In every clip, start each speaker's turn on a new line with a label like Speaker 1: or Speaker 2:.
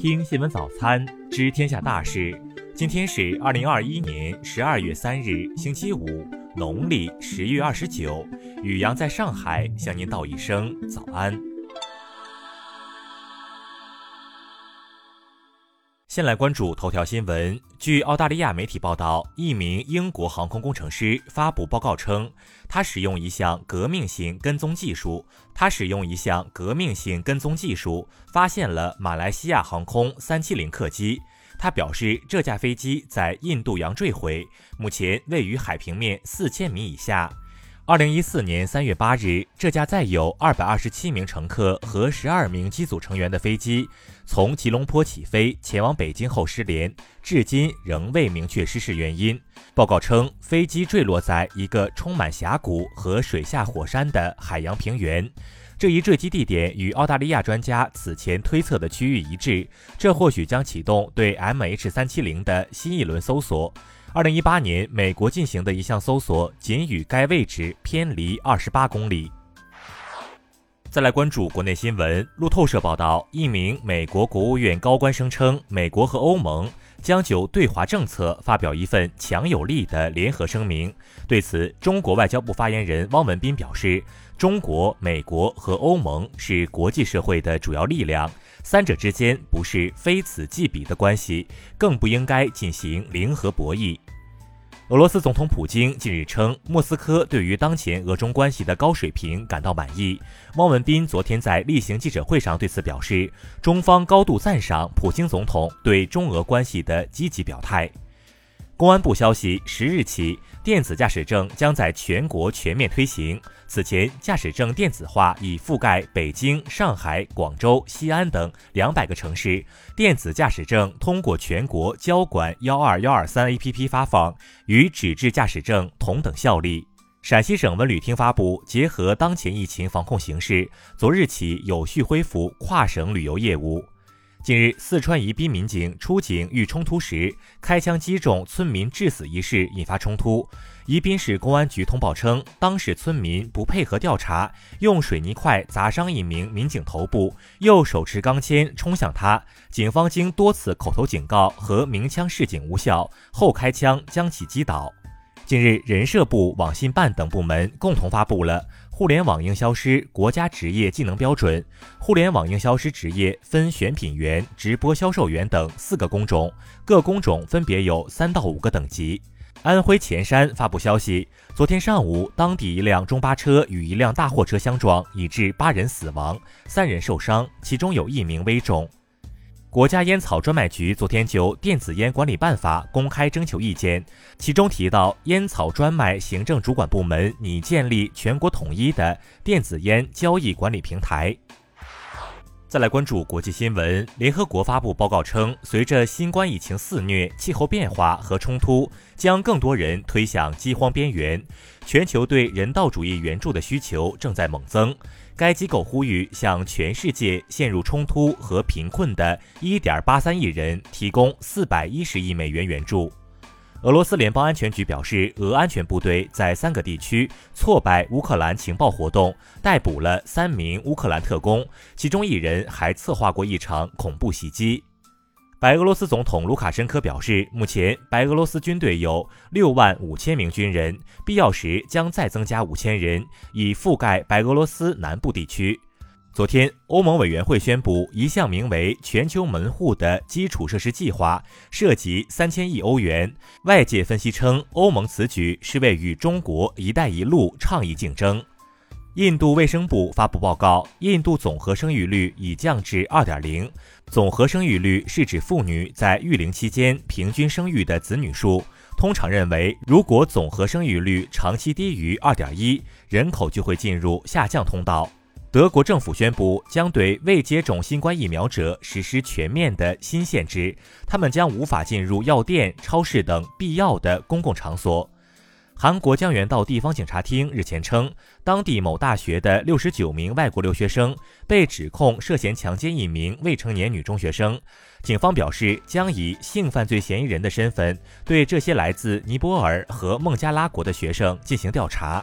Speaker 1: 听新闻早餐，知天下大事。今天是二零二一年十二月三日，星期五，农历十月二十九。雨阳在上海向您道一声早安。先来关注头条新闻。据澳大利亚媒体报道，一名英国航空工程师发布报告称，他使用一项革命性跟踪技术，他使用一项革命性跟踪技术发现了马来西亚航空三七零客机。他表示，这架飞机在印度洋坠毁，目前位于海平面四千米以下。二零一四年三月八日，这架载有二百二十七名乘客和十二名机组成员的飞机从吉隆坡起飞前往北京后失联，至今仍未明确失事原因。报告称，飞机坠落在一个充满峡谷和水下火山的海洋平原，这一坠机地点与澳大利亚专家此前推测的区域一致，这或许将启动对 MH 三七零的新一轮搜索。二零一八年，美国进行的一项搜索仅与该位置偏离二十八公里。再来关注国内新闻，路透社报道，一名美国国务院高官声称，美国和欧盟将就对华政策发表一份强有力的联合声明。对此，中国外交部发言人汪文斌表示，中国、美国和欧盟是国际社会的主要力量。三者之间不是非此即彼的关系，更不应该进行零和博弈。俄罗斯总统普京近日称，莫斯科对于当前俄中关系的高水平感到满意。汪文斌昨天在例行记者会上对此表示，中方高度赞赏普京总统对中俄关系的积极表态。公安部消息，十日起。电子驾驶证将在全国全面推行。此前，驾驶证电子化已覆盖北京、上海、广州、西安等两百个城市。电子驾驶证通过全国交管幺二幺二三 APP 发放，与纸质驾驶证同等效力。陕西省文旅厅发布，结合当前疫情防控形势，昨日起有序恢复跨省旅游业务。近日，四川宜宾民警出警遇冲突时，开枪击中村民致死一事引发冲突。宜宾市公安局通报称，当事村民不配合调查，用水泥块砸伤一名民警头部，又手持钢钎冲向他。警方经多次口头警告和鸣枪示警无效后，开枪将其击倒。近日，人社部、网信办等部门共同发布了。互联网营销师国家职业技能标准，互联网营销师职业分选品员、直播销售员等四个工种，各工种分别有三到五个等级。安徽潜山发布消息，昨天上午，当地一辆中巴车与一辆大货车相撞，已致八人死亡，三人受伤，其中有一名危重。国家烟草专卖局昨天就《电子烟管理办法》公开征求意见，其中提到，烟草专卖行政主管部门拟建立全国统一的电子烟交易管理平台。再来关注国际新闻，联合国发布报告称，随着新冠疫情肆虐，气候变化和冲突将更多人推向饥荒边缘，全球对人道主义援助的需求正在猛增。该机构呼吁向全世界陷入冲突和贫困的1.83亿人提供410亿美元援助。俄罗斯联邦安全局表示，俄安全部队在三个地区挫败乌克兰情报活动，逮捕了三名乌克兰特工，其中一人还策划过一场恐怖袭击。白俄罗斯总统卢卡申科表示，目前白俄罗斯军队有六万五千名军人，必要时将再增加五千人，以覆盖白俄罗斯南部地区。昨天，欧盟委员会宣布一项名为“全球门户”的基础设施计划，涉及三千亿欧元。外界分析称，欧盟此举是为与中国“一带一路”倡议竞争。印度卫生部发布报告，印度总和生育率已降至二点零。总和生育率是指妇女在育龄期间平均生育的子女数。通常认为，如果总和生育率长期低于二点一，人口就会进入下降通道。德国政府宣布将对未接种新冠疫苗者实施全面的新限制，他们将无法进入药店、超市等必要的公共场所。韩国江原道地方警察厅日前称，当地某大学的六十九名外国留学生被指控涉嫌强奸一名未成年女中学生。警方表示，将以性犯罪嫌疑人的身份对这些来自尼泊尔和孟加拉国的学生进行调查。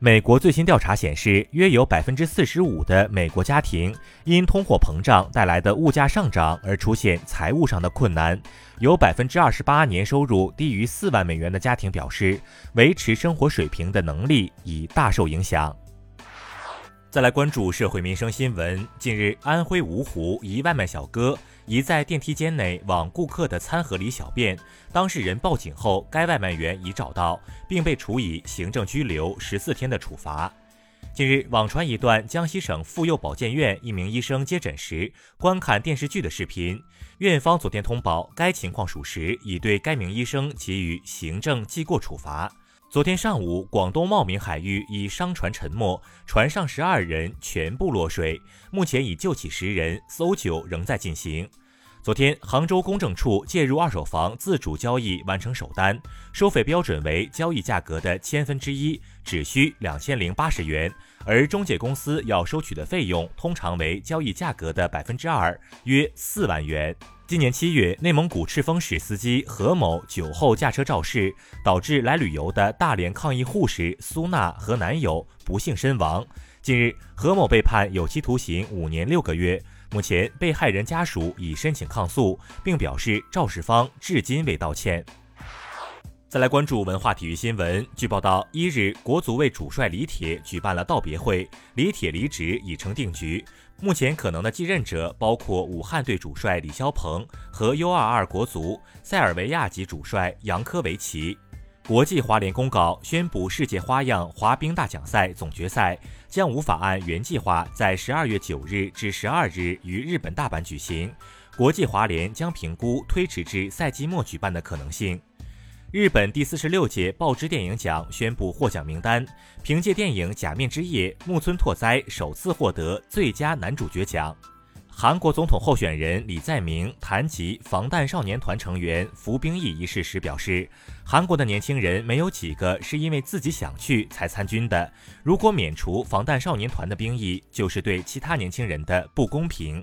Speaker 1: 美国最新调查显示，约有百分之四十五的美国家庭因通货膨胀带来的物价上涨而出现财务上的困难。有百分之二十八年收入低于四万美元的家庭表示，维持生活水平的能力已大受影响。再来关注社会民生新闻。近日，安徽芜湖一外卖小哥疑在电梯间内往顾客的餐盒里小便，当事人报警后，该外卖员已找到，并被处以行政拘留十四天的处罚。近日，网传一段江西省妇幼保健院一名医生接诊时观看电视剧的视频。院方昨天通报，该情况属实，已对该名医生给予行政记过处罚。昨天上午，广东茂名海域一商船沉没，船上十二人全部落水，目前已救起十人，搜救仍在进行。昨天，杭州公证处介入二手房自主交易完成首单，收费标准为交易价格的千分之一，只需两千零八十元，而中介公司要收取的费用通常为交易价格的百分之二，约四万元。今年七月，内蒙古赤峰市司机何某酒后驾车肇事，导致来旅游的大连抗疫护士苏娜和男友不幸身亡。近日，何某被判有期徒刑五年六个月。目前，被害人家属已申请抗诉，并表示肇事方至今未道歉。再来关注文化体育新闻。据报道，一日，国足为主帅李铁举办了道别会，李铁离职已成定局。目前可能的继任者包括武汉队主帅李霄鹏和 U22 国足塞尔维亚籍主帅扬科维奇。国际滑联公告宣布，世界花样滑冰大奖赛总决赛将无法按原计划在十二月九日至十二日于日本大阪举行。国际滑联将评估推迟至赛季末举办的可能性。日本第四十六届报纸电影奖宣布获奖名单，凭借电影《假面之夜》，木村拓哉首次获得最佳男主角奖。韩国总统候选人李在明谈及防弹少年团成员服兵役一事时表示，韩国的年轻人没有几个是因为自己想去才参军的。如果免除防弹少年团的兵役，就是对其他年轻人的不公平。